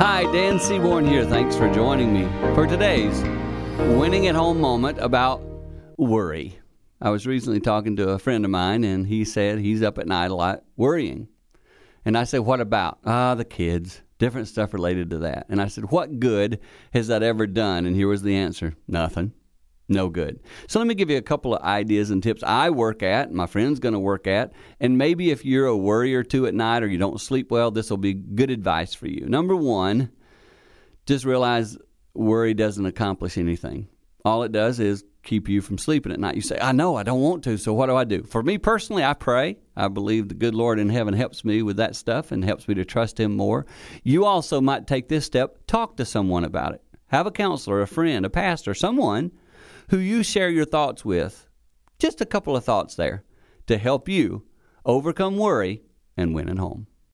Hi, Dan Seaborn here. Thanks for joining me for today's winning at home moment about worry. I was recently talking to a friend of mine, and he said he's up at night a lot worrying. And I said, What about? Ah, the kids. Different stuff related to that. And I said, What good has that ever done? And here was the answer Nothing. No good. So let me give you a couple of ideas and tips I work at, my friend's going to work at, and maybe if you're a worry or two at night or you don't sleep well, this will be good advice for you. Number one, just realize worry doesn't accomplish anything. All it does is keep you from sleeping at night. You say, I know, I don't want to, so what do I do? For me personally, I pray. I believe the good Lord in heaven helps me with that stuff and helps me to trust Him more. You also might take this step, talk to someone about it. Have a counselor, a friend, a pastor, someone who you share your thoughts with. Just a couple of thoughts there to help you overcome worry and win at home.